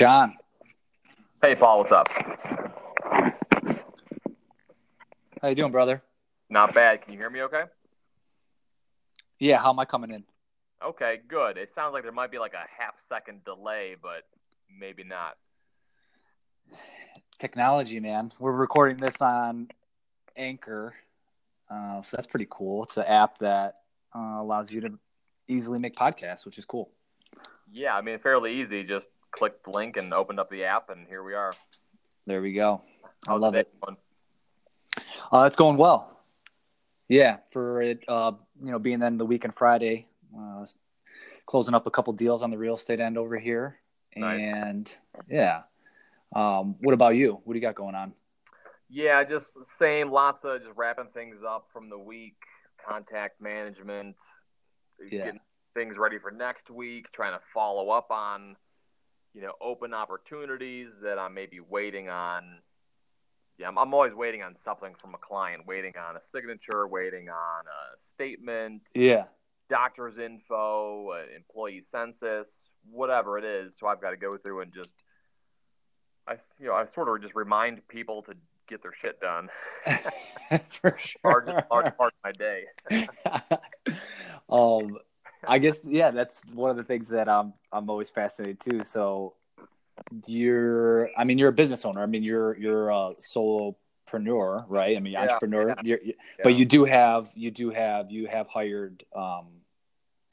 John. Hey, Paul, what's up? How you doing, brother? Not bad. Can you hear me okay? Yeah, how am I coming in? Okay, good. It sounds like there might be like a half second delay, but maybe not. Technology, man. We're recording this on Anchor, uh, so that's pretty cool. It's an app that uh, allows you to easily make podcasts, which is cool. Yeah, I mean, fairly easy. Just click the link and opened up the app, and here we are. There we go. I How's love it. going? Uh, it's going well. Yeah, for it, uh, you know, being then the weekend Friday, uh, closing up a couple deals on the real estate end over here, Nice. and yeah. Um, what about you? What do you got going on? Yeah, just same. Lots of just wrapping things up from the week, contact management, Yeah. getting things ready for next week, trying to follow up on, you know, open opportunities that I'm maybe waiting on. Yeah, I'm, I'm always waiting on something from a client, waiting on a signature, waiting on a statement, Yeah, doctor's info, uh, employee census, whatever it is. So I've got to go through and just, I you know, I sort of just remind people to get their shit done. for sure. Large, large part of my day. um, I guess yeah, that's one of the things that I'm I'm always fascinated too. So you're, I mean, you're a business owner. I mean, you're you're a solopreneur, right? I mean, Yeah, entrepreneur. yeah. Yeah. But you do have you do have you have hired um,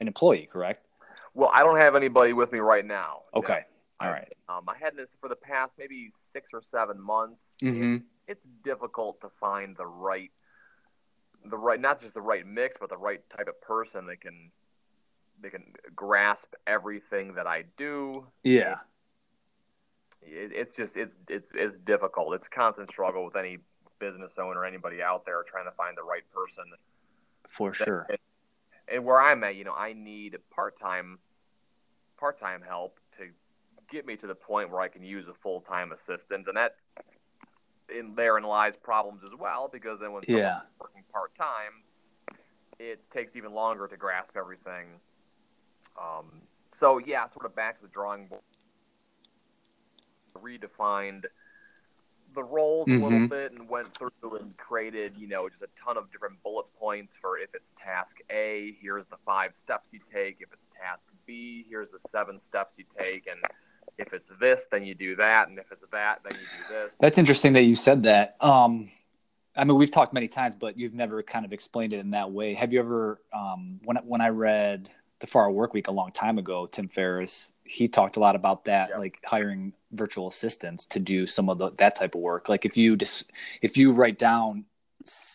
an employee, correct? Well, I don't have anybody with me right now. Okay, all I- Um, I had this for the past maybe six or seven months. Mm-hmm. It's difficult to find the right, the right, not just the right mix, but the right type of person that can, they can grasp everything that I do. Yeah, It, it's just it's it's it's difficult. It's a constant struggle with any business owner, anybody out there trying to find the right person. for sure. And, and where I'm at, you know, I need part time part time help to get me to the point where I can use a full time assistant, and that in therein lies problems as well because then when someone's Yeah. working part time, it takes even longer to grasp everything. Um, so yeah, sort of back to the drawing board. Redefined the roles a little Mhm. bit and went through and created, you know, just a ton of different bullet points for if it's task A, here's the five steps you take. If it's task B, here's the seven steps you take. And if it's this, then you do that. And if it's that, then you do this. That's interesting that you said that. Um, I mean, we've talked many times, but you've never kind of explained it in that way. Have you ever, um, when when I read the Four-Hour Work Week a long time ago, Tim Ferriss, he talked a lot about that, Yeah. like hiring virtual assistants to do some of the, that type of work. Like if you just if you write down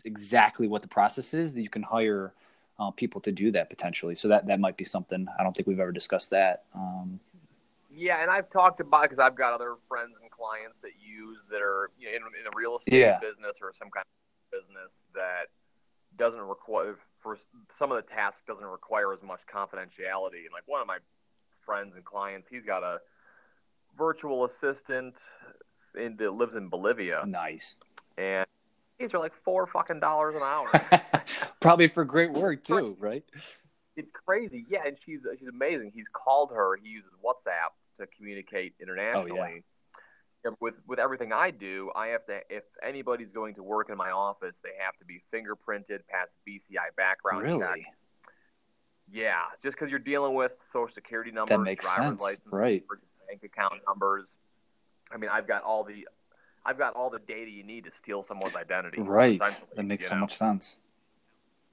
exactly what the process is, that you can hire uh, people to do that potentially. So that that might be something. I don't think we've ever discussed that. Um, Yeah, and I've talked about because I've got other friends and clients that use that are you know, in, in a real estate Yeah. business or some kind of business that doesn't require for some of the tasks doesn't require as much confidentiality. And like one of my friends and clients, he's got a virtual assistant in, that lives in Bolivia, nice. and these are like four fucking dollars an hour. Probably for great work too, right? it's crazy. Yeah, and she's she's amazing. He's called her. He uses WhatsApp to communicate internationally. Oh, and with with everything I do, I have to. If anybody's going to work in my office, they have to be fingerprinted, pass BCI background check. Really? Yeah, just because you're dealing with social security numbers, that makes driver's sense, license, right. bank account numbers. I mean, I've got all the, I've got all the data you need to steal someone's identity. Right. That makes so know? much sense.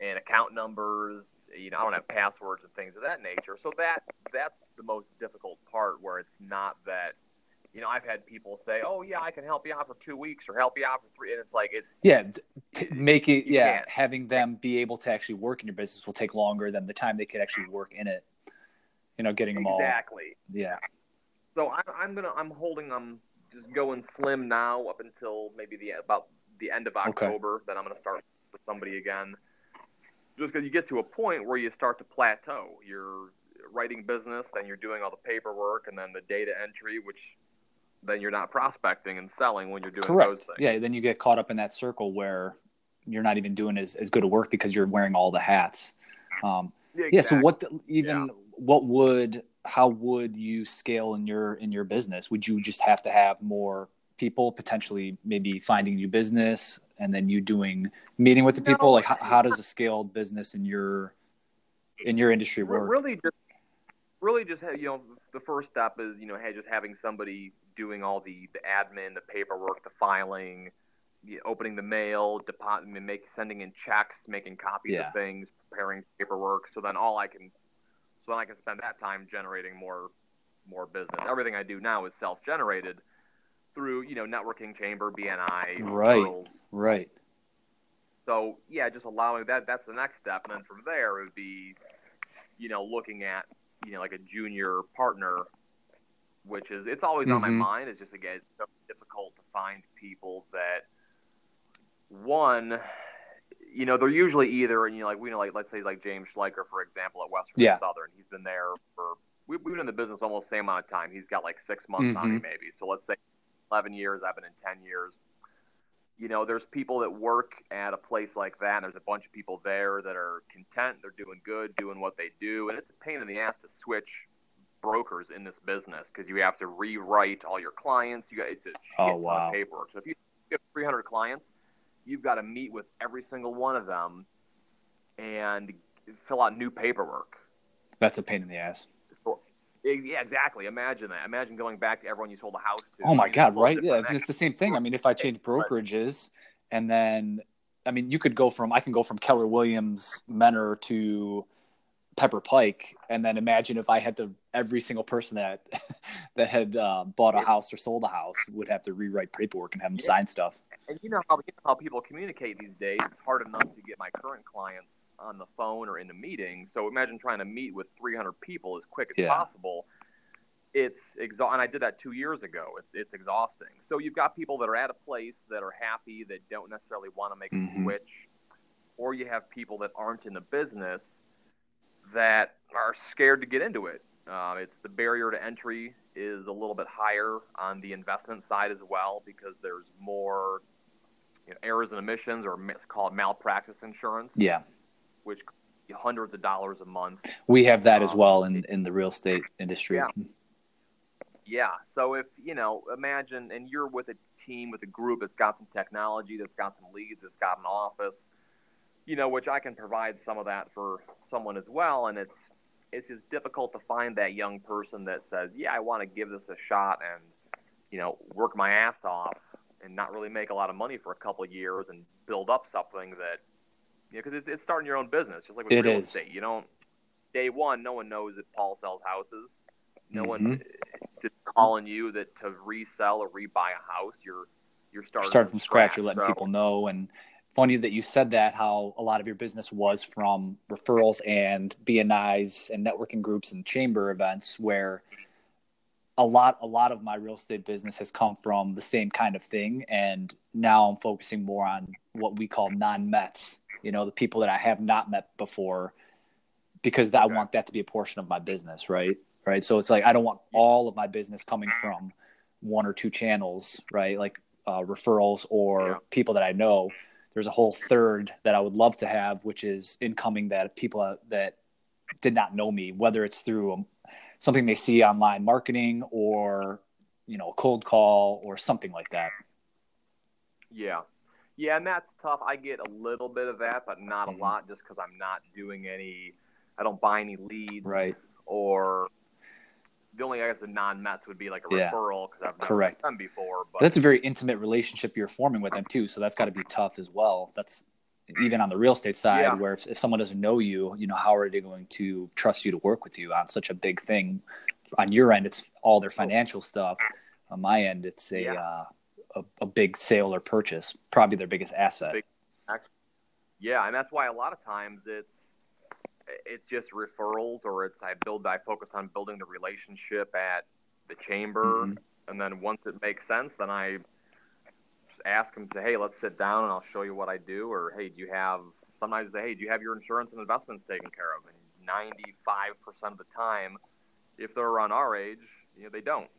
and account numbers. You know, I don't have passwords and things of that nature. So that that's the most difficult part, where it's not that. You know, I've had people say, "Oh yeah, I can help you out for two weeks or help you out for three. and it's like it's Yeah, t- make it. Yeah, can't. having them be able to actually work in your business will take longer than the time they could actually work in it. You know, getting them all. exactly. Yeah. So I, I'm gonna I'm holding them just going slim now up until maybe the about the end of October. Then I'm gonna start with somebody again. Just because you get to a point where you start to plateau. You're writing business, then you're doing all the paperwork, and then the data entry, which then you're not prospecting and selling when you're doing those Correct. things. Yeah. Then you get caught up in that circle where you're not even doing as, as good a work because you're wearing all the hats. Um, Yeah, yeah. So what the, even what would how would you scale in your in your business? Would you just have to have more people potentially maybe finding new business and then you doing meeting with the people no, like how, how, does a scaled business in your in your industry work really just really just you know the first step is you know hey just having somebody doing all the, the admin the paperwork the filing the, opening the mail deposit make sending in checks making copies yeah. of things preparing paperwork so then all i can so then i can spend that time generating more more business everything i do now is self generated through you know networking chamber, BNI, right, right. So yeah, just allowing that. That's the next step, and then from there it would be, you know, looking at you know like a junior partner, which is it's always mm-hmm. on my mm-hmm. mind. It's just again it's so difficult to find people that one you know, they're usually either, and you know, like we know, like let's say like James Schleicher, for example, at Western yeah. Southern. He's been there for we've been in the business almost the same amount of time. He's got like six months mm-hmm. on him, maybe. So let's say 11 years. I've been in 10 years. You know, there's people that work at a place like that, and there's a bunch of people there that are content. They're doing good, doing what they do, and it's a pain in the ass to switch brokers in this business because you have to rewrite all your clients. You got it's a oh, wow. paperwork. So if you have 300 clients, you've got to meet with every single one of them and fill out new paperwork. That's a pain in the ass. Yeah, exactly. Imagine that. Imagine going back to everyone you sold a house to. Oh my God! Right? Yeah, it's the same thing. I mean, if I change brokerages, and then, I mean, you could go from I can go from Keller Williams Mentor to Pepper Pike, and then imagine if I had to every single person that that had uh, bought a house or sold a house would have to rewrite paperwork and have them yeah. sign stuff. And you know how you know how people communicate these days. It's hard enough to get my current clients on the phone or in a meeting. So imagine trying to meet with 300 people as quick as yeah. possible. It's exhausting. And I did that two years ago. It's, it's exhausting. So you've got people that are at a place that are happy, that don't necessarily want to make mm-hmm. a switch, or you have people that aren't in the business that are scared to get into it. Uh, it's the barrier to entry is a little bit higher on the investment side as well because there's more you know, errors and omissions, or it's called malpractice insurance. Yeah which hundreds of dollars a month. We have that um, as well in in the real estate industry. Yeah. Yeah. So if you know, imagine, and you're with a team with a group that's got some technology, that's got some leads, that's got an office, you know, which I can provide some of that for someone as well, and it's it's just difficult to find that young person that says, yeah, I want to give this a shot and you know work my ass off and not really make a lot of money for a couple of years and build up something that yeah, because it's, it's starting your own business, just like with it real is. estate. You don't day one, no one knows that Paul sells houses. No mm-hmm. one is calling you that to resell or rebuy a house. You're you're starting, starting from scratch. scratch. You're letting so. people know. And funny that you said that. How a lot of your business was from referrals and BNI's and networking groups and chamber events, where a lot a lot of my real estate business has come from the same kind of thing. And now I'm focusing more on what we call non-Mets you know, the people that I have not met before, because that. I want that to be a portion of my business, right? Right. So it's like I don't want all of my business coming from one or two channels, right? Like uh, referrals or yeah. people that I know. There's a whole third that I would love to have, which is incoming that people that did not know me, whether it's through um, something they see online marketing or you know a cold call or something like that. Yeah, yeah, and that's tough. I get a little bit of that, but not mm-hmm. a lot, just because I'm not doing any. I don't buy any leads, right? Or the only I guess the non-Mets would be like a yeah. referral because I've never Correct. them before. But that's a very intimate relationship you're forming with them too, so that's got to be tough as well. That's even on the real estate side, yeah. where if, if someone doesn't know you, you know, how are they going to trust you to work with you on such a big thing? On your end, it's all their financial stuff. On my end, it's a yeah. uh, a, a big sale or purchase, probably their biggest asset. Big, yeah, and that's why a lot of times it's it's just referrals or it's I build I focus on building the relationship at the chamber, mm-hmm. and then once it makes sense, then I ask them to hey, let's sit down and I'll show you what I do, or hey, do you have sometimes say hey, do you have your insurance and investments taken care of? And ninety five percent of the time, if they're around our age, you know they don't.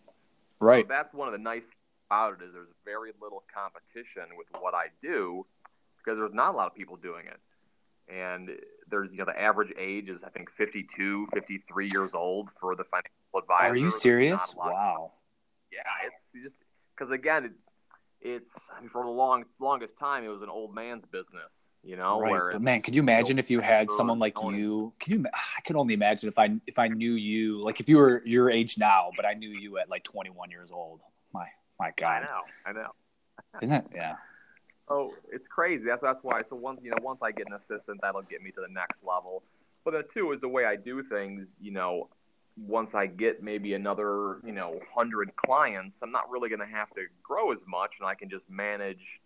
Right. So that's one of the nice about it is there's very little competition with what I do because there's not a lot of people doing it. And there's you know the average age is I think 52, 53 years old for the financial advisor. Are you serious? Wow. Yeah, it's just because again, it, it's I mean, for the long longest time it was an old man's business. You know, right. but man, could you imagine if you had someone like you? Can you? Ah, I can only imagine if I if I knew you, like if you were your age now, but I knew you at like 21 years old. My my God. I know. I know. Isn't that yeah? Oh, it's crazy. That's that's why. So once you know, once I get an assistant, that'll get me to the next level. But the two is the way I do things. You know, once I get maybe another you know hundred clients, I'm not really going to have to grow as much, and I can just manage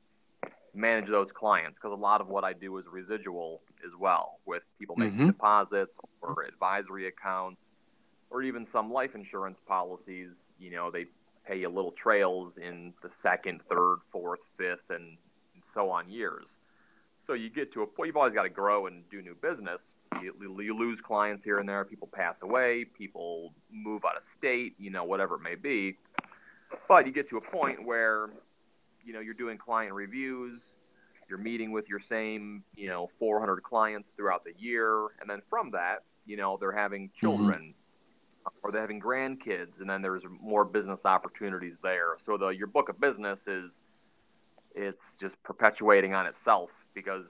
manage those clients because a lot of what I do is residual as well with people making mm-hmm. deposits or advisory accounts or even some life insurance policies. You know, they pay you little trails in the second, third, fourth, fifth, and so on years. So you get to a point, you've always got to grow and do new business. You, you lose clients here and there. People pass away. People move out of state. You know, whatever it may be. But you get to a point where you know, you're doing client reviews, you're meeting with your same, you know, 400 clients throughout the year, and then from that, you know, they're having mm-hmm. children mm-hmm. or they're having grandkids, and then there's more business opportunities there. So the your book of business is it's just perpetuating on itself because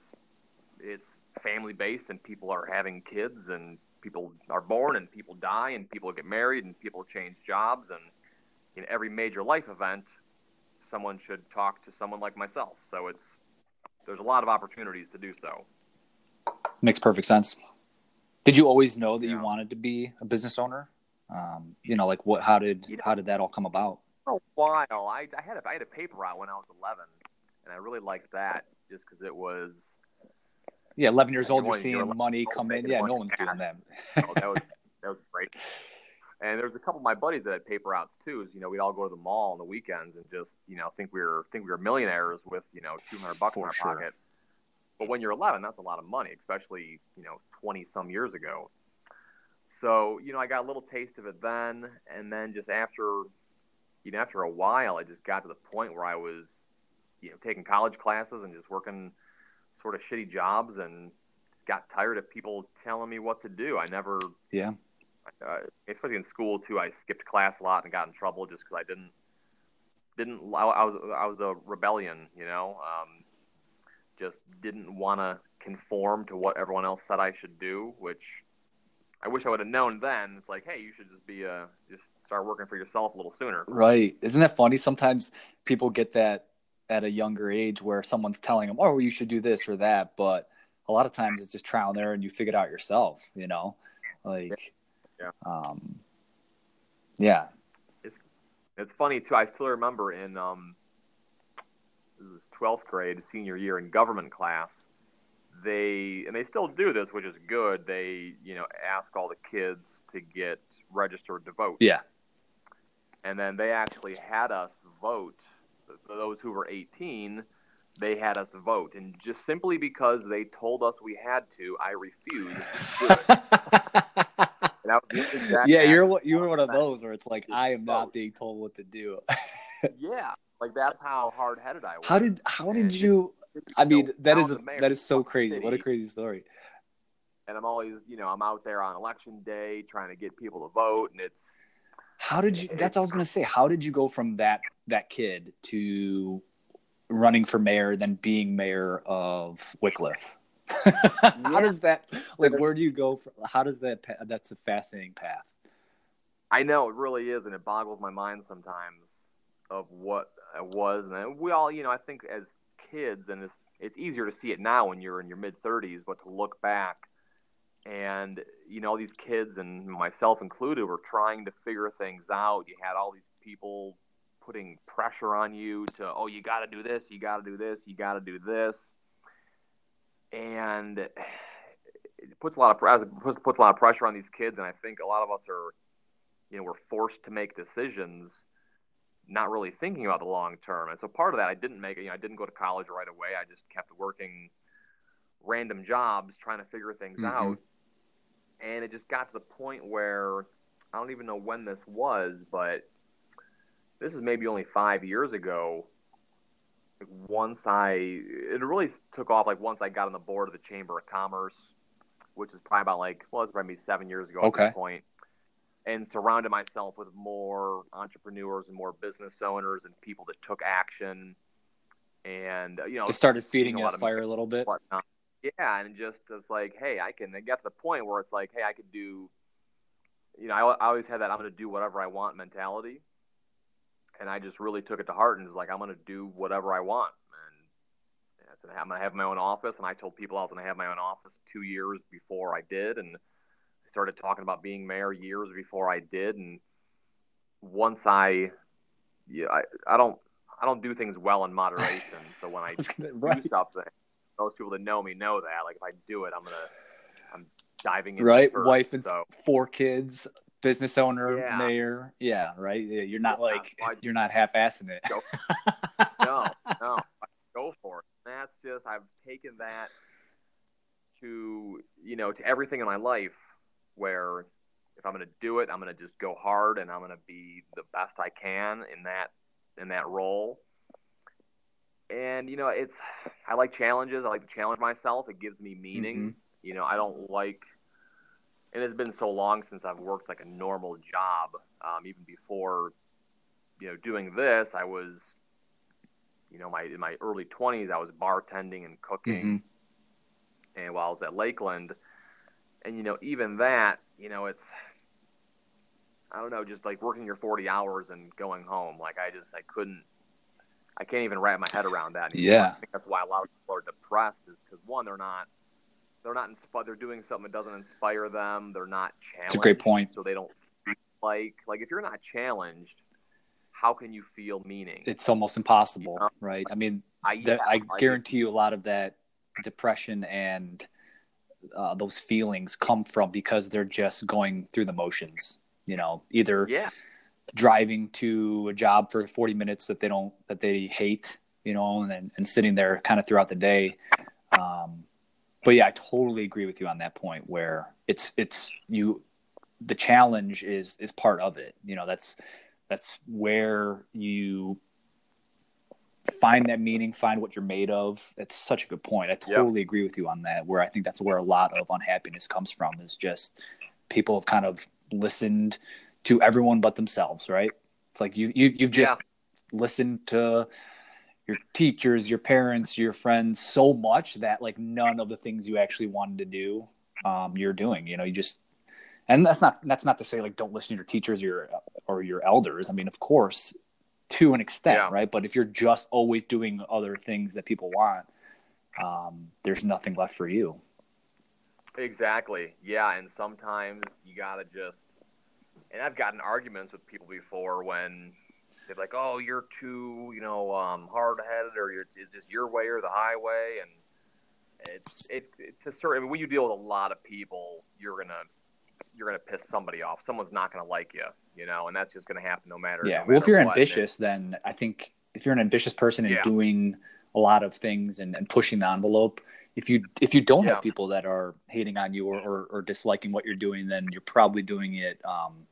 it's family based and people are having kids and people are born and people die and people get married and people change jobs and in every major life event someone should talk to someone like myself. So it's there's a lot of opportunities to do so. Makes perfect sense. Did you always know that yeah. you wanted to be a business owner? Um, you know, like what? How did you know, how did that all come about? For a while, I, I had a, I had a paper route when I was 11, and I really liked that just because it was. Yeah, 11 years old, you're seeing money oh, come in. Yeah, no one's doing that. oh, that was that was great. And there was a couple of my buddies that had paper routes too. Is you know we'd all go to the mall on the weekends and just you know think we were think we were millionaires with you know 200 bucks For in our sure. pocket. But when you're 11, that's a lot of money, especially you know 20 some years ago. So you know I got a little taste of it then, and then just after you know after a while, I just got to the point where I was you know taking college classes and just working sort of shitty jobs and got tired of people telling me what to do. I never yeah uh, especially in school too. I skipped class a lot and got in trouble just because I didn't didn't. I, was I was a rebellion, you know. Um, just didn't want to conform to what everyone else said I should do, which I wish I would have known then. It's like, hey, you should just be a just start working for yourself a little sooner. Right? Isn't that funny? Sometimes people get that at a younger age where someone's telling them, "Oh, you should do this or that," but a lot of times it's just trial and error, and you figure it out yourself. You know, like yeah. Um, yeah. It's it's funny too. I still remember in um, this was twelfth grade, senior year in government class. They and they still do this, which is good. They you know ask all the kids to get registered to vote. Yeah. And then they actually had us vote. Those who were 18, they had us vote, and just simply because they told us we had to, I refused. yeah, you're you were one of those where it's like I am not being told what to do. yeah, like that's how hard headed I was. How did how did you? I mean, that is a, that is so crazy. What a crazy story. And I'm always, you know, I'm out there on election day trying to get people to vote, and it's. How did you? That's all I was gonna say. How did you go from that that kid to running for mayor, then being mayor of Wickliffe? how does that like where do you go for, how does that that's a fascinating path i know it really is and it boggles my mind sometimes of what it was and we all you know i think as kids and it's it's easier to see it now when you're in your mid 30s but to look back and you know these kids and myself included were trying to figure things out you had all these people putting pressure on you to oh you got to do this you got to do this you got to do this and it puts a lot of puts, puts a lot of pressure on these kids. And I think a lot of us are, you know, we're forced to make decisions, not really thinking about the long term. And so part of that, I didn't make it. You know, I didn't go to college right away. I just kept working random jobs, trying to figure things mm-hmm. out. And it just got to the point where I don't even know when this was, but this is maybe only five years ago once I, it really took off like once I got on the board of the Chamber of Commerce, which is probably about like, well, it's probably seven years ago okay. at this point, and surrounded myself with more entrepreneurs and more business owners and people that took action. And, you know, it started feeding a fire a little bit. Whatnot. Yeah. And just, it's like, hey, I can get to the point where it's like, hey, I could do, you know, I, I always had that I'm going to do whatever I want mentality and I just really took it to heart and was like, I'm going to do whatever I want. And I said, I'm going to have my own office. And I told people I was going to have my own office two years before I did. And I started talking about being mayor years before I did. And once I, yeah, I, I don't, I don't do things well in moderation. So when I right. do something, those people that know me know that. Like if I do it, I'm gonna, I'm diving in. Right, wife and so. four kids, business owner, yeah. mayor. Yeah, right. You're not yeah, like you're not half-assing it. Go, no, no, go for it. That's just I've taken that to you know to everything in my life where if I'm going to do it, I'm going to just go hard and I'm going to be the best I can in that in that role. And you know, it's I like challenges. I like to challenge myself. It gives me meaning. Mm-hmm. You know, I don't like and it's been so long since I've worked like a normal job. Um, even before, you know, doing this, I was, you know, my in my early twenties, I was bartending and cooking, mm-hmm. and while I was at Lakeland, and you know, even that, you know, it's, I don't know, just like working your forty hours and going home. Like I just, I couldn't. I can't even wrap my head around that. Anymore. Yeah, I think that's why a lot of people are depressed, is because one, they're not they're not inspired. They're doing something that doesn't inspire them. They're not challenged. It's a great point. So they don't like like if you're not challenged, how can you feel meaning? It's almost impossible, you know? right? I mean, I, yeah, I guarantee you a lot of that depression and uh, those feelings come from because they're just going through the motions. You know, either yeah. Driving to a job for 40 minutes that they don't that they hate, you know, and then and sitting there kind of throughout the day. Um, but yeah, I totally agree with you on that point where it's it's you the challenge is is part of it. You know, that's that's where you find that meaning, find what you're made of. It's such a good point. I totally agree with you on that. Where I think that's where a lot of unhappiness comes from is just people have kind of listened to everyone but themselves, right? It's like you you you've just yeah. listened to your teachers, your parents, your friends so much that like none of the things you actually wanted to do, um, you're doing. You know, you just and that's not that's not to say like don't listen to your teachers or your or your elders. I mean, of course, to an extent, yeah. right? But if you're just always doing other things that people want, um, there's nothing left for you. Exactly. Yeah, and sometimes you gotta just. And I've gotten arguments with people before when they're like, "Oh, you're too, you know, um, hard-headed, or you're, it's just your way or the highway." And it's it, it to certain. I mean, when you deal with a lot of people, you're gonna you're gonna piss somebody off. Someone's not gonna like you, you know, and that's just gonna happen no matter. Yeah. No well, if you're what. ambitious, then I think if you're an ambitious person and yeah. doing a lot of things and, and pushing the envelope, if you if you don't yeah. have people that are hating on you or, or, or disliking what you're doing, then you're probably doing it, um,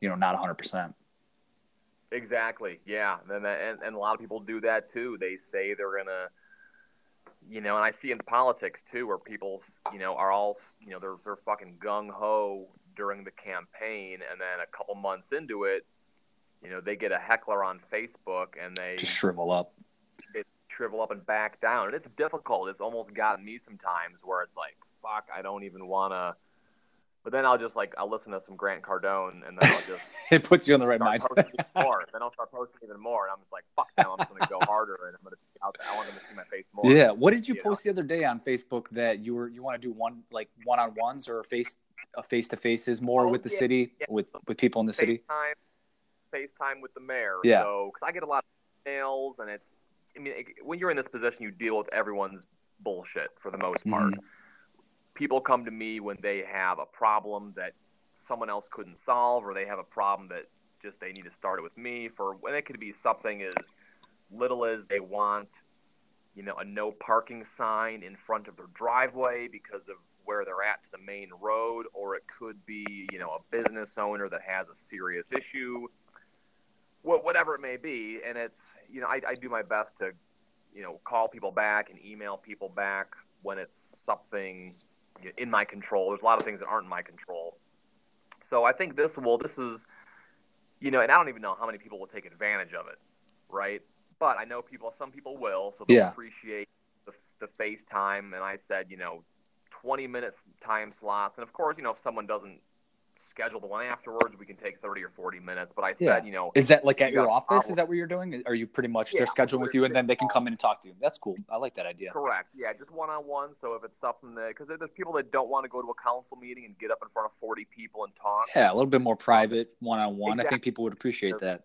you know, not 100. percent Exactly. Yeah. And, and and a lot of people do that too. They say they're gonna, you know, and I see in politics too, where people, you know, are all, you know, they're they're fucking gung ho during the campaign, and then a couple months into it, you know, they get a heckler on Facebook and they just shrivel up. It shrivel up and back down, and it's difficult. It's almost gotten me sometimes where it's like, fuck, I don't even want to but then I'll just like I'll listen to some Grant Cardone, and then I'll just it puts you on the right mind. more. Then I'll start posting even more, and I'm just like, fuck now, I'm just gonna go harder, and I'm gonna out there. I want them to see my face more. Yeah. What did you, you post know? the other day on Facebook that you were you want to do one like one on ones or face a face to faces more oh, with the yeah, city yeah. with with people in the city? FaceTime, FaceTime with the mayor. Yeah. So because I get a lot of emails, and it's I mean it, when you're in this position, you deal with everyone's bullshit for the most part. Mm-hmm people come to me when they have a problem that someone else couldn't solve, or they have a problem that just they need to start it with me for. when it could be something as little as they want, you know, a no parking sign in front of their driveway because of where they're at to the main road, or it could be, you know, a business owner that has a serious issue, whatever it may be. And it's, you know, I, I do my best to you know, call people back and email people back when it's something in my control. There's a lot of things that aren't in my control. So I think this will, this is, you know, and I don't even know how many people will take advantage of it, right? But I know people, some people will, so they'll yeah. appreciate the, the FaceTime. And I said, you know, 20 minutes time slots. And of course, you know, if someone doesn't schedule the one afterwards, we can take 30 or 40 minutes. But I said, yeah. you know, is that like at your office? Is that what you're doing? Are you pretty much yeah, they're scheduling with you and then they can come in and talk to you? That's cool. I like that idea. Correct. Yeah, just one on one. So if it's something that, because there's people that don't want to go to a council meeting and get up in front of 40 people and talk. Yeah, a little bit more private, one on one. I think people would appreciate that.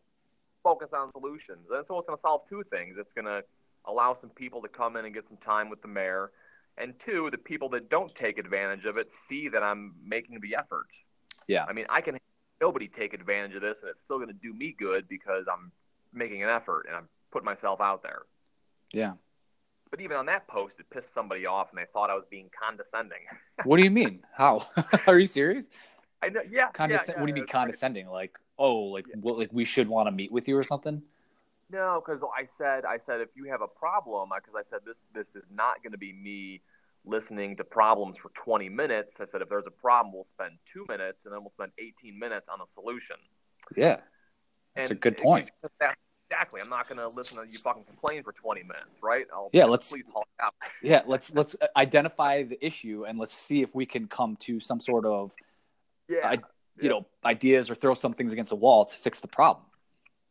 Focus on solutions. And so it's going to solve two things. It's going to allow some people to come in and get some time with the mayor. And two, the people that don't take advantage of it see that I'm making the effort. Yeah. I mean, I can nobody take advantage of this, and it's still going to do me good because I'm making an effort and I'm putting myself out there. Yeah. But even on that post, it pissed somebody off, and they thought I was being condescending. what do you mean? How? Are you serious? I know. Yeah. Condescend- yeah, yeah what do you mean condescending? Like, oh, like, yeah. what, like we should want to meet with you or something? No, because I said, I said, if you have a problem, because I said this, this is not going to be me listening to problems for 20 minutes. I said, if there's a problem, we'll spend two minutes, and then we'll spend 18 minutes on a solution. Yeah, that's and a good point. exactly. I'm not going to listen to you fucking complain for 20 minutes, right? I'll, yeah, let's please out. yeah, let's let's uh, identify the issue and let's see if we can come to some sort of yeah, I, you yeah. know ideas or throw some things against the wall to fix the problem.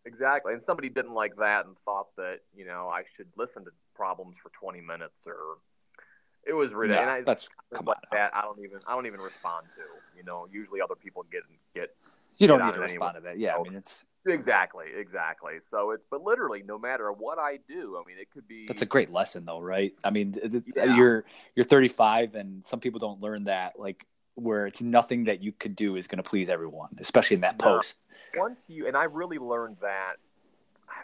Exactly. And somebody didn't like that and thought that, you know, I should listen to problems for 20 minutes or it was really yeah, that's come like on that I don't even I don't even respond to. You know, usually other people get get You don't need to respond anyway. to that. Yeah, I mean it's Exactly, exactly. So it's but literally no matter what I do, I mean it could be That's a great lesson though, right? I mean yeah. you're you're 35 and some people don't learn that like where it's nothing that you could do is going to please everyone, especially in that no. post. Once you and I really learned that,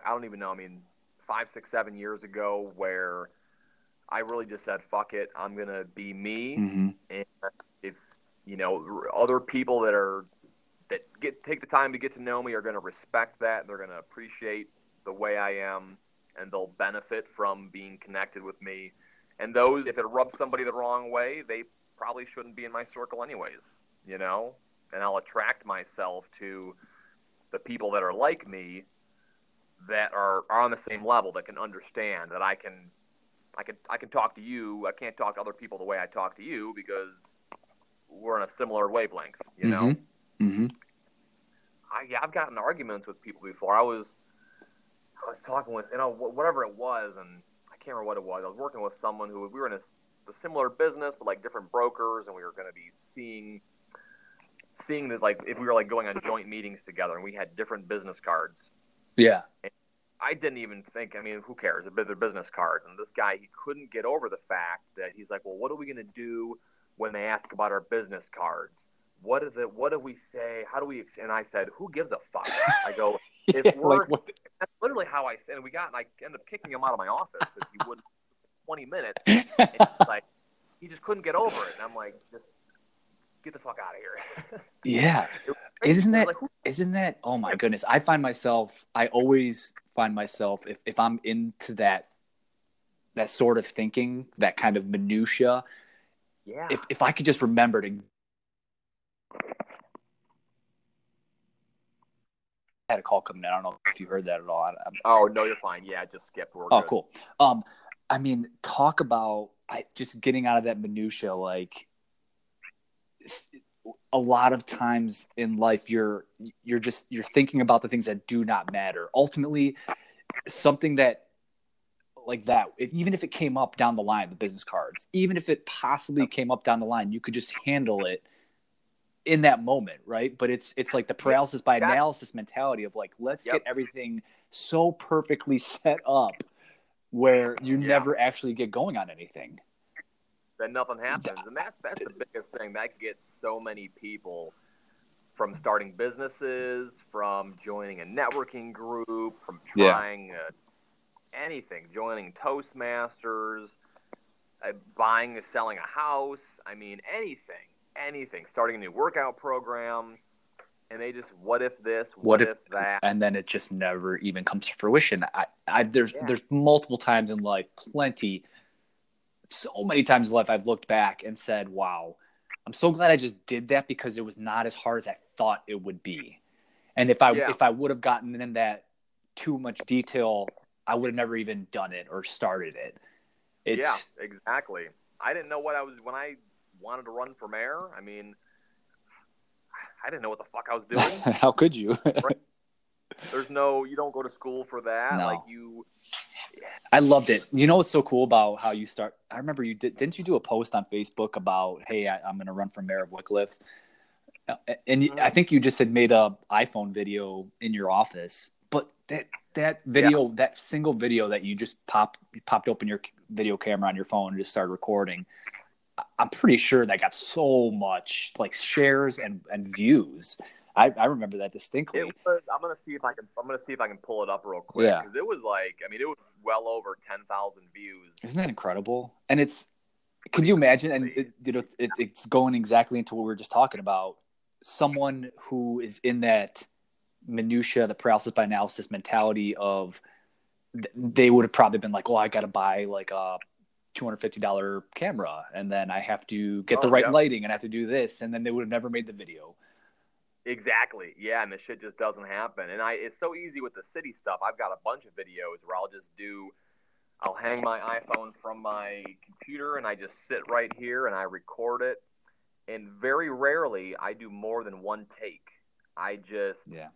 I don't even know. I mean, five, six, seven years ago, where I really just said, "Fuck it, I'm gonna be me," mm-hmm. and if you know other people that are that get take the time to get to know me are going to respect that, they're going to appreciate the way I am, and they'll benefit from being connected with me. And those, if it rubs somebody the wrong way, they probably shouldn't be in my circle anyways, you know? And I'll attract myself to the people that are like me that are, are on the same level that can understand that I can I can I can talk to you. I can't talk to other people the way I talk to you because we're on a similar wavelength, you know. Mm-hmm. mm-hmm. I, yeah, I've gotten arguments with people before. I was I was talking with you know whatever it was, and I can't remember what it was. I was working with someone who we were in a a similar business, but like different brokers, and we were going to be seeing seeing that like if we were like going on joint meetings together, and we had different business cards. Yeah. And I didn't even think. I mean, who cares? They're business cards, and this guy he couldn't get over the fact that he's like, well, what are we going to do when they ask about our business cards? What is it? What do we say? How do we? And I said, who gives a fuck? I go, if yeah, we're, like that's literally how I said. And we got, and I ended up kicking him out of my office because he wouldn't 20 minutes. and like he just couldn't get over it. And I'm like, just get the fuck out of here. yeah. Isn't that like, isn't that oh my goodness. I find myself I always find myself if, if I'm into that that sort of thinking, that kind of minutia. Yeah. If if I could just remember to I had a call coming in. I don't know if you heard that at all. I, oh no, you're fine. Yeah, I just skip. We're oh, good. cool. Um, I mean, talk about I, just getting out of that minutia. Like a lot of times in life, you're you're just you're thinking about the things that do not matter. Ultimately, something that like that, even if it came up down the line, the business cards, even if it possibly came up down the line, you could just handle it in that moment, right? But it's it's like the paralysis by analysis mentality of like let's yep. get everything so perfectly set up where you yeah. never actually get going on anything. Then nothing happens, and that's that's the biggest thing that gets so many people from starting businesses, from joining a networking group, from trying yeah. uh, anything, joining Toastmasters, uh, buying and selling a house. I mean, anything, anything. Starting a new workout program. and they just what if this, what, what if, if, that, and then it just never even comes to fruition. I, I there's yeah. there's multiple times in life, plenty, so many times in life I've looked back and said, "Wow, I'm so glad I just did that because it was not as hard as I thought it would be." And if I yeah. if I would have gotten in that too much detail, I would have never even done it or started it. It's, yeah, exactly. I didn't know what I was when I wanted to run for mayor. I mean, I didn't know what the fuck I was doing. How could you? right? There's no, you don't go to school for that. No. Like you. I loved it. You know what's so cool about how you start? I remember you did. Didn't you do a post on Facebook about, hey, I, am going to run for mayor of Wickliffe, uh, and mm-hmm. I think you just had made a iPhone video in your office. But that that video, yeah. that single video that you just pop popped open your video camera on your phone and just started recording I'm pretty sure that got so much like shares and, and views. I, I remember that distinctly. Was, I'm gonna see if I can. I'm gonna see if I can pull it up real quick. Yeah, because it was like, I mean, it was well over ten thousand views. Isn't that incredible? And it's, can you imagine? And it, you know, it, it's going exactly into what we were just talking about. Someone who is in that minutia, the paralysis by analysis mentality of, they would have probably been like, "Oh, I got to buy like a $250 camera and then I have to get oh, the right yeah. lighting and I have to do this and then they would have never made the video. Exactly. Yeah, and the shit just doesn't happen. And I it's so easy with the city stuff. I've got a bunch of videos where I'll just do I'll hang my iPhone from my computer and I just sit right here and I record it. And very rarely I do more than one take. I just yeah.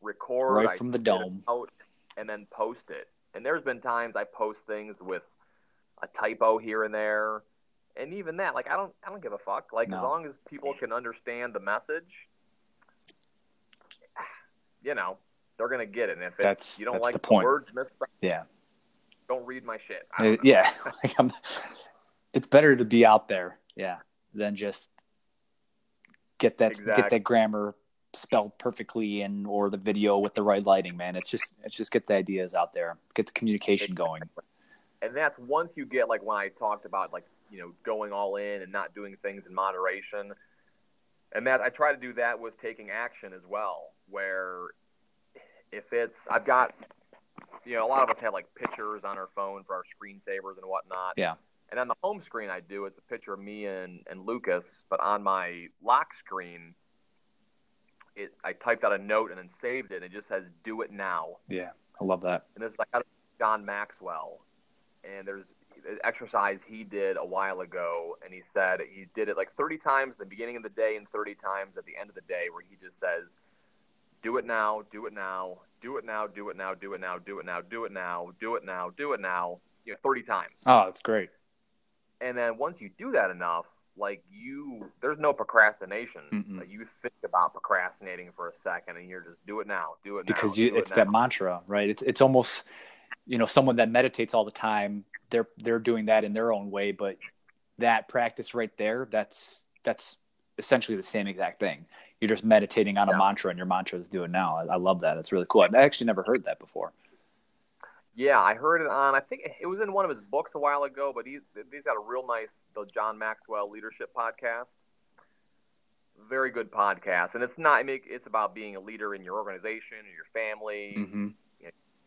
record right from I the dome out and then post it. And there's been times I post things with a typo here and there, and even that, like I don't, I don't give a fuck. Like no. as long as people can understand the message, you know, they're gonna get it. And if that's, you don't like the, the words misspelled, yeah, don't read my shit. Uh, yeah, like it's better to be out there, yeah, than just get that exactly. get that grammar spelled perfectly and or the video with the right lighting man it's just it's just get the ideas out there get the communication going and that's once you get like when I talked about like you know going all in and not doing things in moderation, and that I try to do that with taking action as well. Where if it's I've got you know a lot of us have like pictures on our phone for our screensavers and whatnot. Yeah. And on the home screen, I do it's a picture of me and, and Lucas, but on my lock screen, it I typed out a note and then saved it. And it just says "Do it now." Yeah, I love that. And it's like John Maxwell, and there's an exercise he did a while ago, and he said he did it like 30 times at the beginning of the day and 30 times at the end of the day, where he just says, "Do it now, do it now, do it now, do it now, do it now, do it now, do it now, do it now, do it now," you know, 30 times. Oh, that's great. And then once you do that enough, like you, there's no procrastination. Like you think about procrastinating for a second, and you're just do it now, do it now. Because you, it's it that mantra, right? It's it's almost you know someone that meditates all the time they're they're doing that in their own way but that practice right there that's that's essentially the same exact thing you're just meditating on yeah. a mantra and your mantra is doing now I, I, love that it's really cool i actually never heard that before yeah i heard it on i think it was in one of his books a while ago but he's he's got a real nice the john maxwell leadership podcast very good podcast and it's not I mean, it's about being a leader in your organization or your family mm-hmm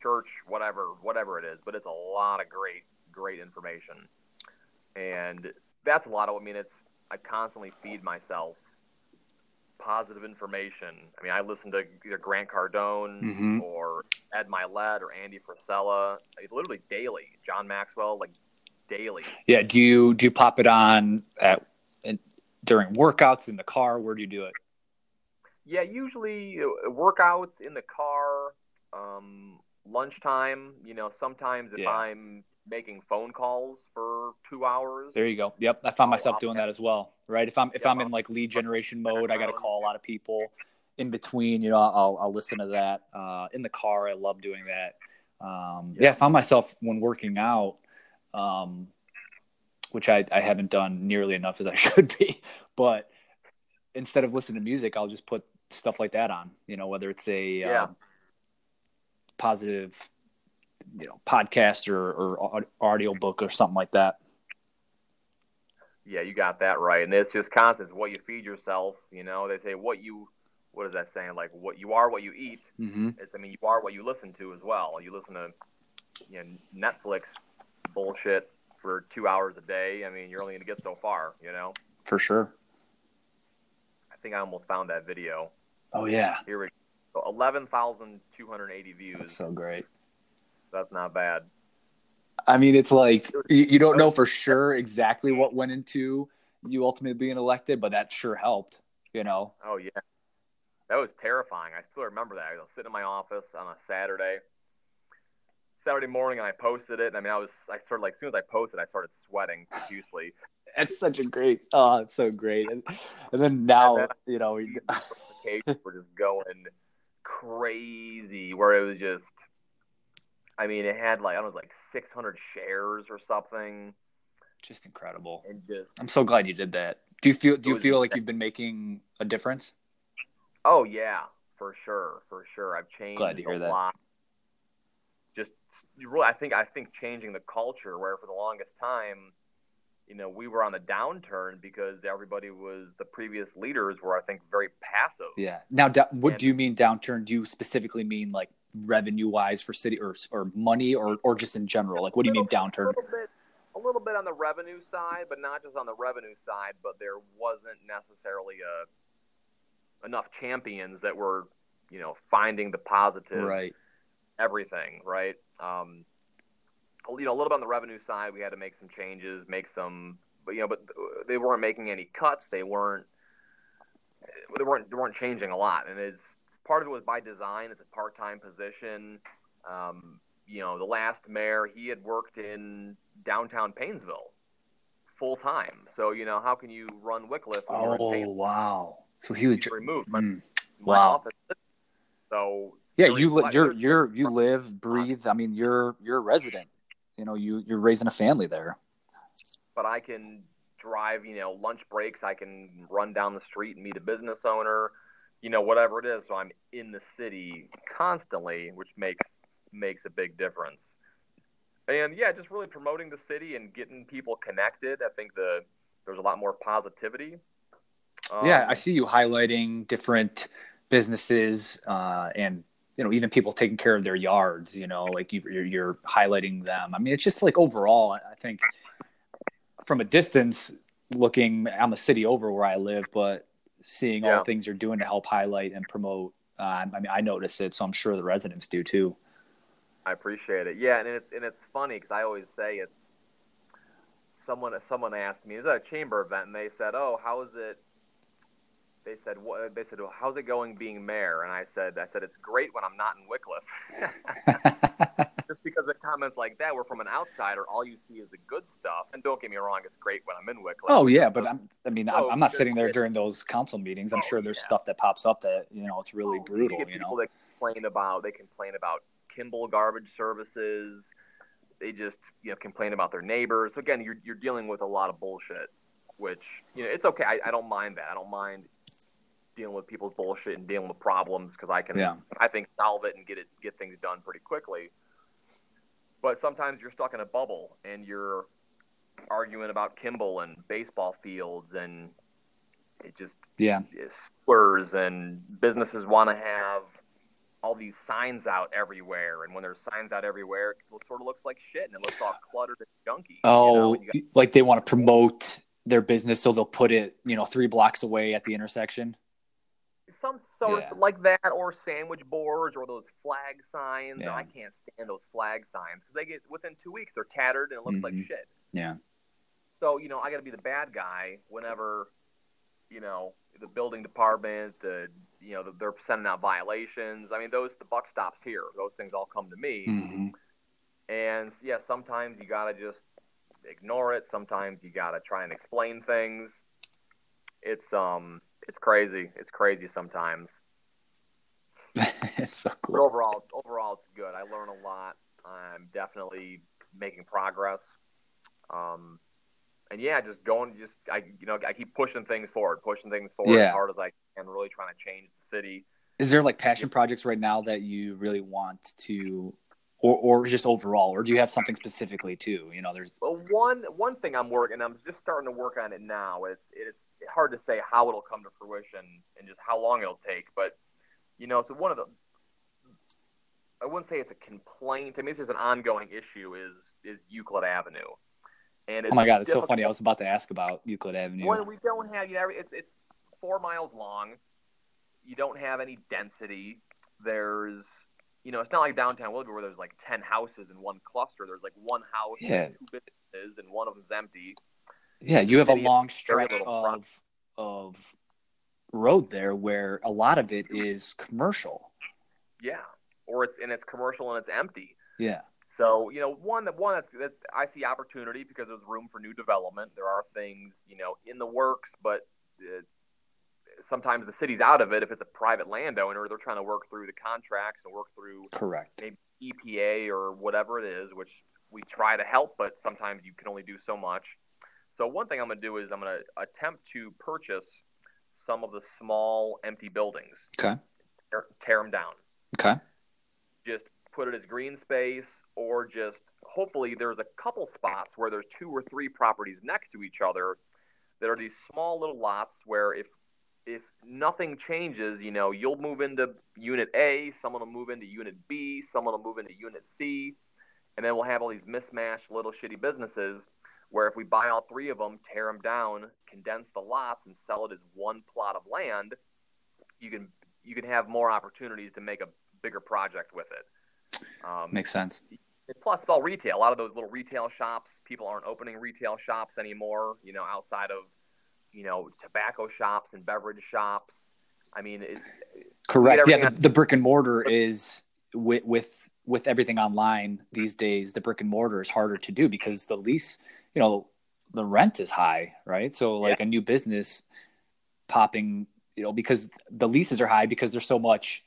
church, whatever, whatever it is. But it's a lot of great, great information, and that's a lot of. I mean, it's I constantly feed myself positive information. I mean, I listen to either Grant Cardone mm-hmm. or Ed Mylett or Andy Frisella, like, literally daily. John Maxwell, like daily. Yeah. Do you do you pop it on at in, during workouts in the car? Where do you do it? Yeah, usually workouts in the car. Um, lunchtime. You know, sometimes if yeah. I'm making phone calls for two hours. There you go. Yep, I found myself doing that as well. Right. If I'm if yeah, I'm in like lead generation mode, I got to call a lot of people. In between, you know, I'll I'll listen to that. Uh, in the car, I love doing that. Um, yeah. yeah, I found myself when working out, um, which I, I haven't done nearly enough as I should be. But instead of listening to music, I'll just put stuff like that on. You know, whether it's a yeah. Um, positive you know podcast or, or audio book or something like that yeah you got that right and it's just constant it's what you feed yourself you know they say what you what is that saying? Like what you are, what you eat. Mm-hmm. It's I mean you are what you listen to as well. You listen to you know Netflix bullshit for two hours a day. I mean you're only gonna get so far, you know. For sure. I think I almost found that video. Oh yeah. Here we go. Eleven thousand two hundred eighty views. That's so great. That's not bad. I mean, it's like you, you don't know for sure exactly what went into you ultimately being elected, but that sure helped. You know. Oh yeah, that was terrifying. I still remember that. I was sitting in my office on a Saturday, Saturday morning, and I posted it. And I mean, I was I started like as soon as I posted, I started sweating profusely. That's such a great. Oh, it's so great. And, and then now, and then, you know, we, we're just going crazy. Where it was just, I mean, it had like I don't know, like 600 shares or something. Just incredible. And just, I'm so glad you did that. Do you feel? Do you feel like you've been making a difference? Oh yeah, for sure, for sure. I've changed glad to hear a that. lot. Just really, I think I think changing the culture where for the longest time, you know, we were on the downturn because everybody was the previous leaders were I think very passive. Yeah. Now, da- what and, do you mean downturn? Do you specifically mean like revenue wise for city or or money or or just in general? Like, what do you mean downturn? A little bit, a little bit on the revenue side, but not just on the revenue side. But there wasn't necessarily a enough champions that were, you know, finding the positive. Right. Everything right. Um, you know, a little bit on the revenue side, we had to make some changes, make some, but you know, but they weren't making any cuts. They weren't, they weren't, they weren't changing a lot. And it's part of it was by design. It's a part-time position. Um, you know, the last mayor, he had worked in downtown Painesville full time. So you know, how can you run Wickliffe? oh wow! So he was removed. Mm, wow. Office. So yeah, you li- you're you're you live, breathe. I mean, you're you're a resident you know you you're raising a family there but i can drive you know lunch breaks i can run down the street and meet a business owner you know whatever it is so i'm in the city constantly which makes makes a big difference. And yeah just really promoting the city and getting people connected i think the there's a lot more positivity. Um, yeah i see you highlighting different businesses uh, and you know even people taking care of their yards you know like you, you're, you're highlighting them. I mean it's just like overall i think from a distance looking i'm a city over where i live but seeing yeah. all the things you're doing to help highlight and promote uh, i mean i notice it so i'm sure the residents do too i appreciate it yeah and it's and it's funny because i always say it's someone someone asked me is that a chamber event and they said oh how is it they said, what, they said, well, how's it going being mayor? And I said, I said, it's great when I'm not in Wickliffe. Just because of comments like that, where from an outsider, all you see is the good stuff. And don't get me wrong, it's great when I'm in Wickliffe. Oh yeah, but I'm, I mean, I'm, I'm not sitting there during those council meetings. I'm oh, sure there's yeah. stuff that pops up that you know it's really oh, brutal. You, you people know, that complain about they complain about Kimble garbage services. They just you know complain about their neighbors. So again, you're you're dealing with a lot of bullshit, which you know it's okay. I, I don't mind that. I don't mind dealing with people's bullshit and dealing with problems because I can, yeah. I think, solve it and get it, get things done pretty quickly. But sometimes you're stuck in a bubble and you're arguing about Kimble and baseball fields and it just yeah slurs and businesses want to have all these signs out everywhere and when there's signs out everywhere it sort of looks like shit and it looks all cluttered and junky oh you know? got- like they want to promote their business so they'll put it you know three blocks away at the intersection sort yeah. like that, or sandwich boards, or those flag signs. Yeah. I can't stand those flag signs because they get within two weeks they're tattered and it looks mm-hmm. like shit. Yeah. So you know I got to be the bad guy whenever you know the building department, the you know they're sending out violations. I mean those the buck stops here. Those things all come to me. Mm-hmm. And yeah, sometimes you gotta just ignore it. Sometimes you gotta try and explain things. It's um it's crazy. It's crazy sometimes. it's so cool. But overall, overall, it's good. I learn a lot. I'm definitely making progress. Um, and yeah, just going, just I, you know, I keep pushing things forward, pushing things forward yeah. as hard as I can, really trying to change the city. Is there like passion projects right now that you really want to or or just overall, or do you have something specifically too? You know, there's well, one one thing I'm working. I'm just starting to work on it now. It's it's hard to say how it'll come to fruition and just how long it'll take. But you know, so one of the I wouldn't say it's a complaint. I mean, this is an ongoing issue. Is is Euclid Avenue? And oh my god, it's difficult. so funny. I was about to ask about Euclid Avenue. When we don't have, you know, it's it's four miles long. You don't have any density. There's, you know, it's not like downtown Willoughby where there's like ten houses in one cluster. There's like one house, yeah. and two businesses, and one of them's empty. Yeah, you have a long stretch of of road there where a lot of it is commercial. Yeah, or it's and it's commercial and it's empty. Yeah. So you know, one that one that's that I see opportunity because there's room for new development. There are things you know in the works, but sometimes the city's out of it if it's a private landowner. They're trying to work through the contracts and work through correct maybe EPA or whatever it is, which we try to help, but sometimes you can only do so much. So one thing I'm going to do is I'm going to attempt to purchase some of the small empty buildings. Okay. Tear, tear them down. Okay. Just put it as green space or just hopefully there's a couple spots where there's two or three properties next to each other that are these small little lots where if if nothing changes, you know, you'll move into unit A, someone will move into unit B, someone will move into unit C, and then we'll have all these mismatched little shitty businesses where if we buy all three of them, tear them down, condense the lots and sell it as one plot of land, you can you can have more opportunities to make a bigger project with it. Um, Makes sense plus it's all retail. A lot of those little retail shops, people aren't opening retail shops anymore. You know, outside of you know tobacco shops and beverage shops. I mean, it's correct. Yeah, the, the, brick and mortar is with with with everything online these days. The brick and mortar is harder to do because the lease, you know, the rent is high, right? So like yeah. a new business popping, you know, because the leases are high because there's so much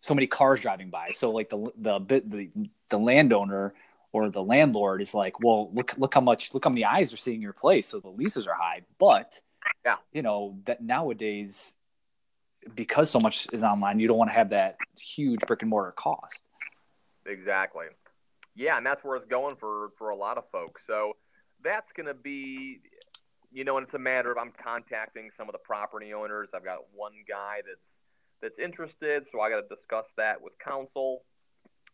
so many cars driving by. So like the the the the landowner or the landlord is like, well, look look how much look how many eyes are seeing your place. So the leases are high, but yeah, you know that nowadays because so much is online, you don't want to have that huge brick and mortar cost. Exactly. Yeah, and that's where it's going for for a lot of folks. So that's going to be you know, and it's a matter of I'm contacting some of the property owners. I've got one guy that's that's interested, so I got to discuss that with council.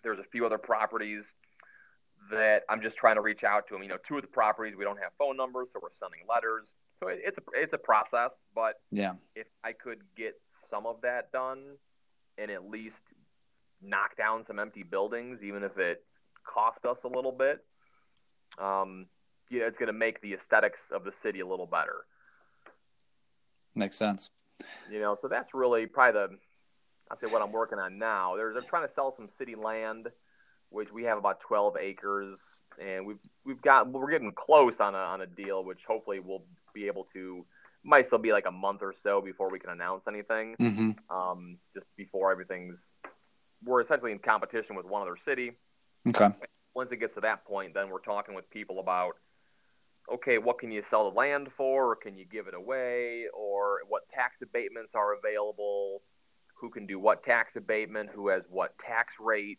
There's a few other properties that I'm just trying to reach out to them. You know, two of the properties we don't have phone numbers, so we're sending letters. So it's a it's a process, but yeah, if I could get some of that done and at least knock down some empty buildings, even if it cost us a little bit, um, yeah, it's going to make the aesthetics of the city a little better. Makes sense. You know, so that's really probably the I'd say what I'm working on now. There's I'm trying to sell some city land, which we have about 12 acres, and we've we've got we're getting close on a on a deal, which hopefully we'll be able to. Might still be like a month or so before we can announce anything. Mm-hmm. Um, just before everything's, we're essentially in competition with one other city. Okay. Once it gets to that point, then we're talking with people about okay, what can you sell the land for, or can you give it away, or what tax abatements are available, who can do what tax abatement, who has what tax rate,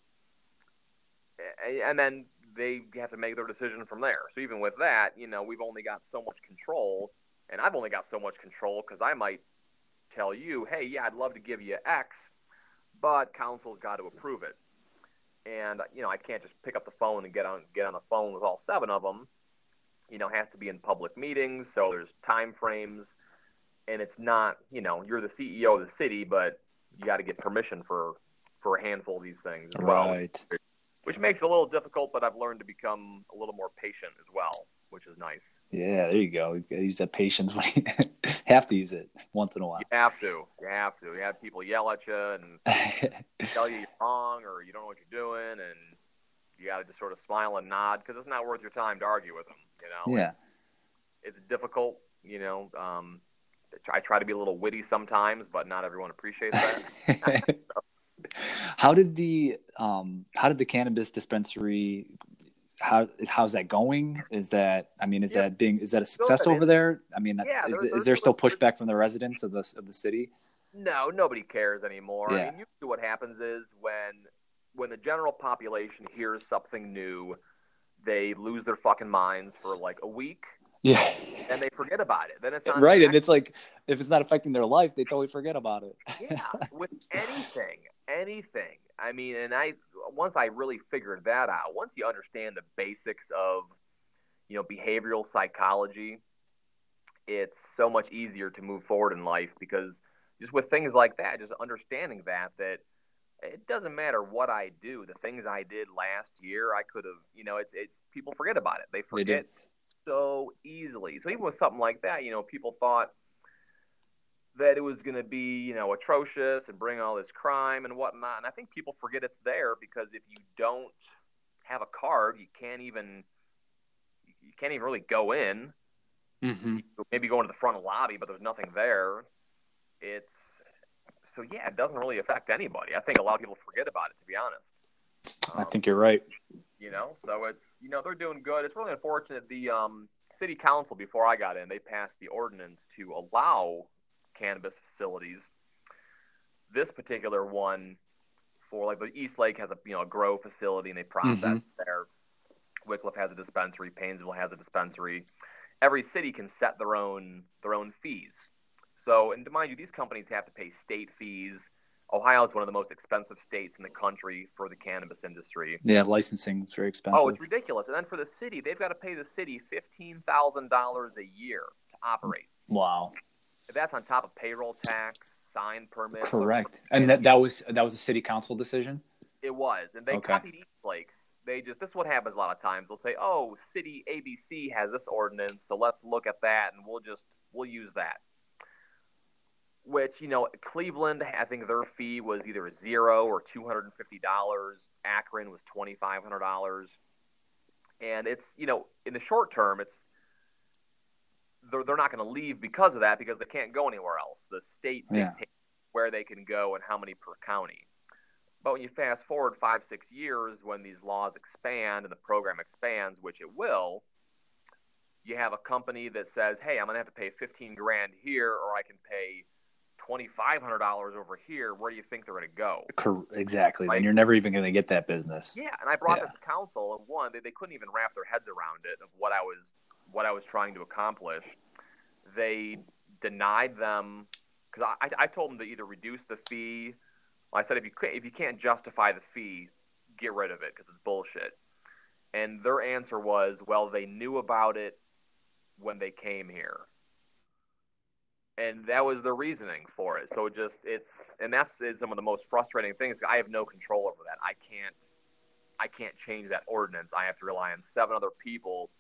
and then they have to make their decision from there. So even with that, you know, we've only got so much control, and I've only got so much control because I might tell you, hey, yeah, I'd love to give you X, but council's got to approve it. And you know, I can't just pick up the phone and get on get on the phone with all seven of them you know, has to be in public meetings. So there's time frames, and it's not, you know, you're the CEO of the city, but you got to get permission for for a handful of these things as well. Right. Which makes it a little difficult, but I've learned to become a little more patient as well, which is nice. Yeah, there you go. You use that patience when you have to use it once in a while. You have to. You have to. You have people yell at you and tell you you're wrong or you don't know what you're doing, and you got to just sort of smile and nod because it's not worth your time to argue with them. You know, yeah, it's, it's difficult. You know, um, I try to be a little witty sometimes, but not everyone appreciates that. how did the um, how did the cannabis dispensary how how's that going? Is that I mean, is yeah. that being is that a success over there? I mean, yeah, is, there, is there still pushback from the residents of the of the city? No, nobody cares anymore. Yeah. I mean, usually what happens is when when the general population hears something new, they lose their fucking minds for like a week. Yeah. And they forget about it. Then it's not right, and it's like if it's not affecting their life, they totally forget about it. yeah, with anything, anything. I mean, and I once I really figured that out, once you understand the basics of, you know, behavioral psychology, it's so much easier to move forward in life because just with things like that, just understanding that that it doesn't matter what I do. The things I did last year, I could have, you know, it's it's people forget about it. They forget they so easily. So even with something like that, you know, people thought that it was going to be, you know, atrocious and bring all this crime and whatnot. And I think people forget it's there because if you don't have a card, you can't even you can't even really go in. Mm-hmm. Maybe go into the front lobby, but there's nothing there. It's so yeah, it doesn't really affect anybody. I think a lot of people forget about it, to be honest. Um, I think you're right. You know, so it's you know they're doing good. It's really unfortunate. The um, city council before I got in, they passed the ordinance to allow cannabis facilities. This particular one, for like the Eastlake has a you know a grow facility and they process mm-hmm. there. Wickliffe has a dispensary. Painesville has a dispensary. Every city can set their own their own fees. So, and to mind you, these companies have to pay state fees. Ohio is one of the most expensive states in the country for the cannabis industry. Yeah, licensing is very expensive. Oh, it's ridiculous. And then for the city, they've got to pay the city fifteen thousand dollars a year to operate. Wow. That's on top of payroll tax, sign permit. Correct. And that, that was that was a city council decision. It was, and they okay. copied East Lakes. They just this is what happens a lot of times. They'll say, "Oh, city ABC has this ordinance, so let's look at that, and we'll just we'll use that." Which you know, Cleveland, I think their fee was either zero or two hundred and fifty dollars. Akron was twenty five hundred dollars, and it's you know, in the short term, it's they're, they're not going to leave because of that because they can't go anywhere else. The state yeah. dictates where they can go and how many per county. But when you fast forward five, six years, when these laws expand and the program expands, which it will, you have a company that says, "Hey, I'm going to have to pay 15 grand here, or I can pay $2,500 over here." Where do you think they're going to go? Exactly. Like, then you're never even going to get that business. Yeah, and I brought yeah. this to council, and one, they, they couldn't even wrap their heads around it of what I was what I was trying to accomplish. They denied them because I, I told them to either reduce the fee. I said if you if you can't justify the fee, get rid of it because it's bullshit. And their answer was, well, they knew about it when they came here, and that was the reasoning for it. So just it's and that's is some of the most frustrating things. I have no control over that. I can't I can't change that ordinance. I have to rely on seven other people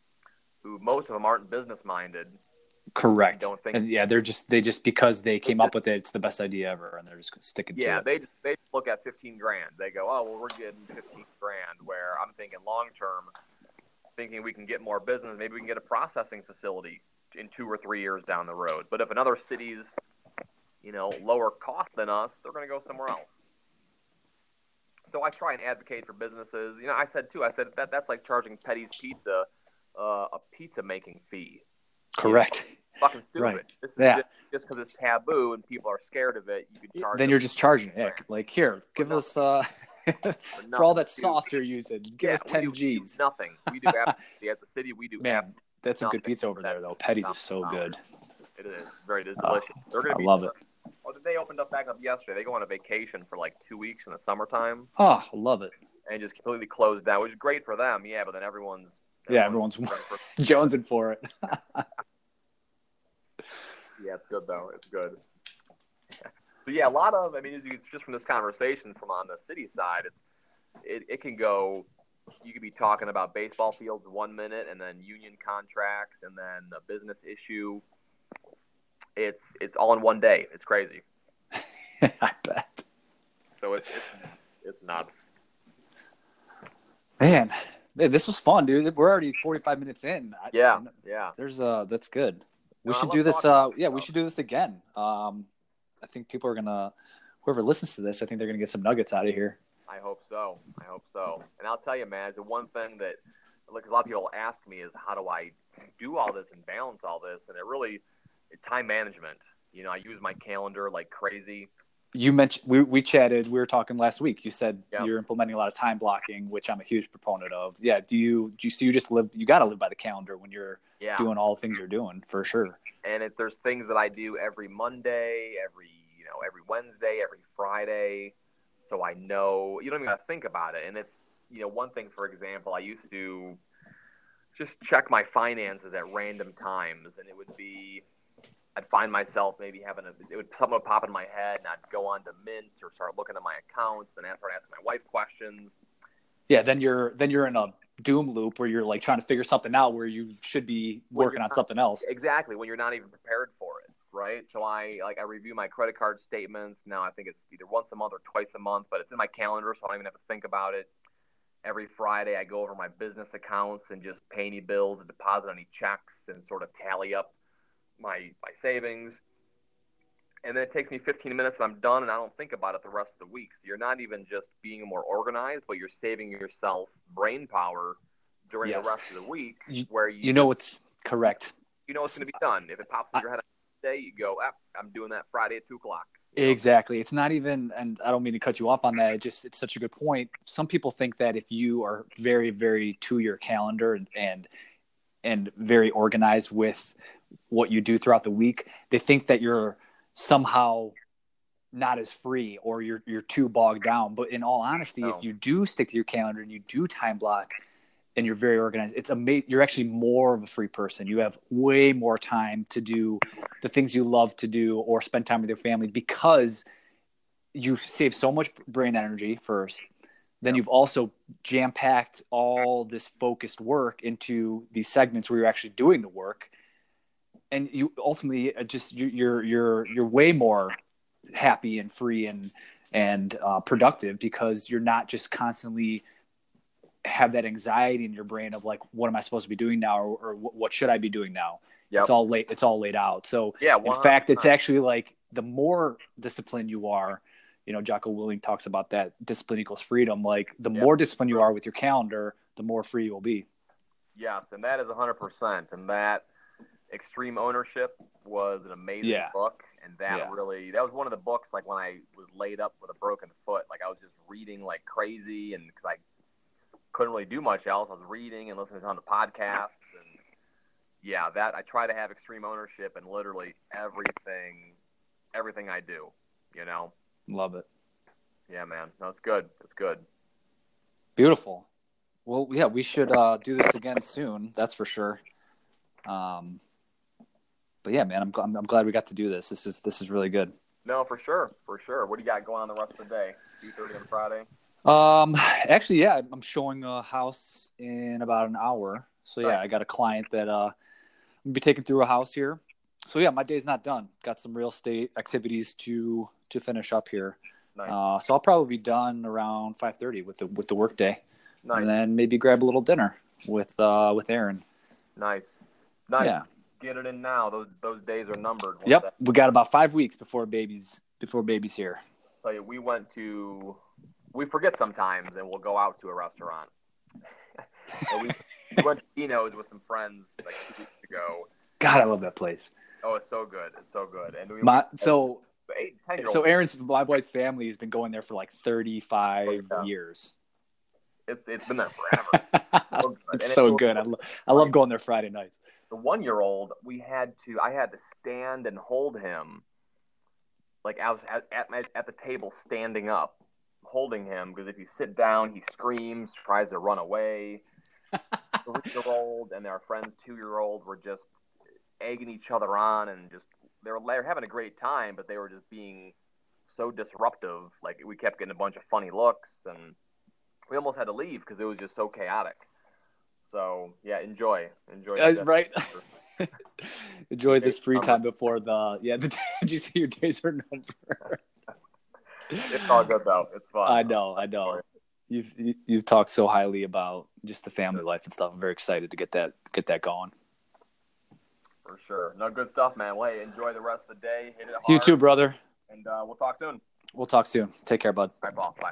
who most of them aren't business minded. Correct. Don't think. And yeah, they're just they just because they came up with it, it's the best idea ever, and they're just sticking yeah, to it. Yeah, they just, they look at fifteen grand. They go, oh well, we're getting fifteen grand. Where I'm thinking long term, thinking we can get more business. Maybe we can get a processing facility in two or three years down the road. But if another city's, you know, lower cost than us, they're going to go somewhere else. So I try and advocate for businesses. You know, I said too. I said that that's like charging Petty's Pizza uh, a pizza making fee. Correct. fucking stupid. Right. This is yeah. just because it's taboo and people are scared of it. You can charge. Then you're just charging it. Like here, give us uh, for all that sauce you're using. Give yeah, us ten do, G's. nothing. We do as a city. We do. Man, that's some good pizza over there though. Petty's is so good. It is very it is delicious. Oh, They're gonna I be, love it. Oh, they opened up back up yesterday. They go on a vacation for like two weeks in the summertime. Oh, love it. And just completely closed down, which is great for them. Yeah, but then everyone's yeah, everyone's jonesing for it. yeah, it's good though. It's good. But yeah, a lot of I mean, it's just from this conversation from on the city side, it's it, it can go. You could be talking about baseball fields one minute, and then union contracts, and then a business issue. It's it's all in one day. It's crazy. I bet. So it's it's, it's nuts. Man, this was fun, dude. We're already 45 minutes in. Yeah, yeah. There's uh, that's good. We no, should do this. Uh, yeah, we should do this again. Um, I think people are gonna, whoever listens to this, I think they're gonna get some nuggets out of here. I hope so. I hope so. And I'll tell you, man, the one thing that, like, a lot of people ask me is, how do I do all this and balance all this? And it really, time management. You know, I use my calendar like crazy. You mentioned we we chatted. We were talking last week. You said yep. you're implementing a lot of time blocking, which I'm a huge proponent of. Yeah. Do you do you so you just live? You got to live by the calendar when you're yeah. doing all the things you're doing for sure. And if there's things that I do every Monday, every you know every Wednesday, every Friday, so I know you don't even have to think about it. And it's you know one thing, for example, I used to just check my finances at random times, and it would be I'd find myself maybe having a it would something would pop in my head, and I'd go on to Mint or start looking at my accounts, and start asking my wife questions. Yeah, then you're then you're in a doom loop where you're like trying to figure something out where you should be working on something else. Exactly, when you're not even prepared for it, right? So I like I review my credit card statements. Now I think it's either once a month or twice a month, but it's in my calendar, so I don't even have to think about it. Every Friday, I go over my business accounts and just pay any bills and deposit any checks and sort of tally up my my savings, and then it takes me 15 minutes and I'm done and I don't think about it the rest of the week. So you're not even just being more organized, but you're saving yourself brain power during yes. the rest of the week you, where you, you know what's correct. You know it's going to be done. If it pops in your head day, you go, ah, I'm doing that Friday at two o'clock. Exactly. It's not even, and I don't mean to cut you off on that. It just, it's such a good point. Some people think that if you are very, very to your calendar and, and, and very organized with what you do throughout the week, they think that you're somehow not as free or you're you're too bogged down. But in all honesty, no. if you do stick to your calendar and you do time block and you're very organized, it's amazing. You're actually more of a free person. You have way more time to do the things you love to do or spend time with your family because you've saved so much brain energy first. Then you've also jam packed all this focused work into these segments where you're actually doing the work and you ultimately uh, just you're you're you're way more happy and free and and uh, productive because you're not just constantly have that anxiety in your brain of like what am I supposed to be doing now or, or what should I be doing now. Yep. It's all laid it's all laid out. So yeah, 100%. in fact, it's actually like the more disciplined you are, you know, Jocko Willink talks about that discipline equals freedom. Like the yep. more disciplined you are with your calendar, the more free you will be. Yes, and that is hundred percent, and that Extreme Ownership was an amazing yeah. book, and that yeah. really that was one of the books like when I was laid up with a broken foot, like I was just reading like crazy, and because I couldn't really do much else, I was reading and listening to podcasts, and yeah, that I try to have extreme ownership in literally everything, everything I do. You know, love it. Yeah, man, no, it's good. It's good. Beautiful. Well, yeah, we should uh, do this again soon. That's for sure. Um, but yeah, man, I'm, I'm, I'm glad we got to do this. This is this is really good. No, for sure, for sure. What do you got going on the rest of the day? Two thirty on Friday. Um, actually, yeah, I'm showing a house in about an hour. So yeah, I got a client that uh, I'm be taking through a house here. So yeah, my day's not done. Got some real estate activities to to finish up here. Nice. Uh, so I'll probably be done around 5:30 with the with the work day, nice. and then maybe grab a little dinner with uh with Aaron. Nice, nice. Yeah get it in now. Those those days are numbered. Yep, we got about five weeks before babies before babies here. You, we went to. We forget sometimes, and we'll go out to a restaurant. we, we went to Dino's with some friends like two weeks ago. God, I love that place. Oh, it's so good. It's so good. And we my, so eight, so Aaron's my wife's family has been going there for like thirty five yeah. years. It's it's been there forever. so it's so good. I, lo- I love going there Friday nights. The one year old, we had to. I had to stand and hold him, like I was at at, my, at the table standing up, holding him because if you sit down, he screams, tries to run away. Three year old and our friends two year old were just egging each other on and just they were, they were having a great time, but they were just being so disruptive. Like we kept getting a bunch of funny looks and we almost had to leave because it was just so chaotic. So yeah, enjoy, enjoy. Uh, right. enjoy this free time before the yeah. The, did you see your days are numbered? it's all good though. It's fun. I know. I know. You've you've talked so highly about just the family life and stuff. I'm very excited to get that get that going. For sure. No good stuff, man. Wait, enjoy the rest of the day. Hit it hard. You too, brother. And uh, we'll talk soon. We'll talk soon. Take care, bud. All right, Paul. Bye.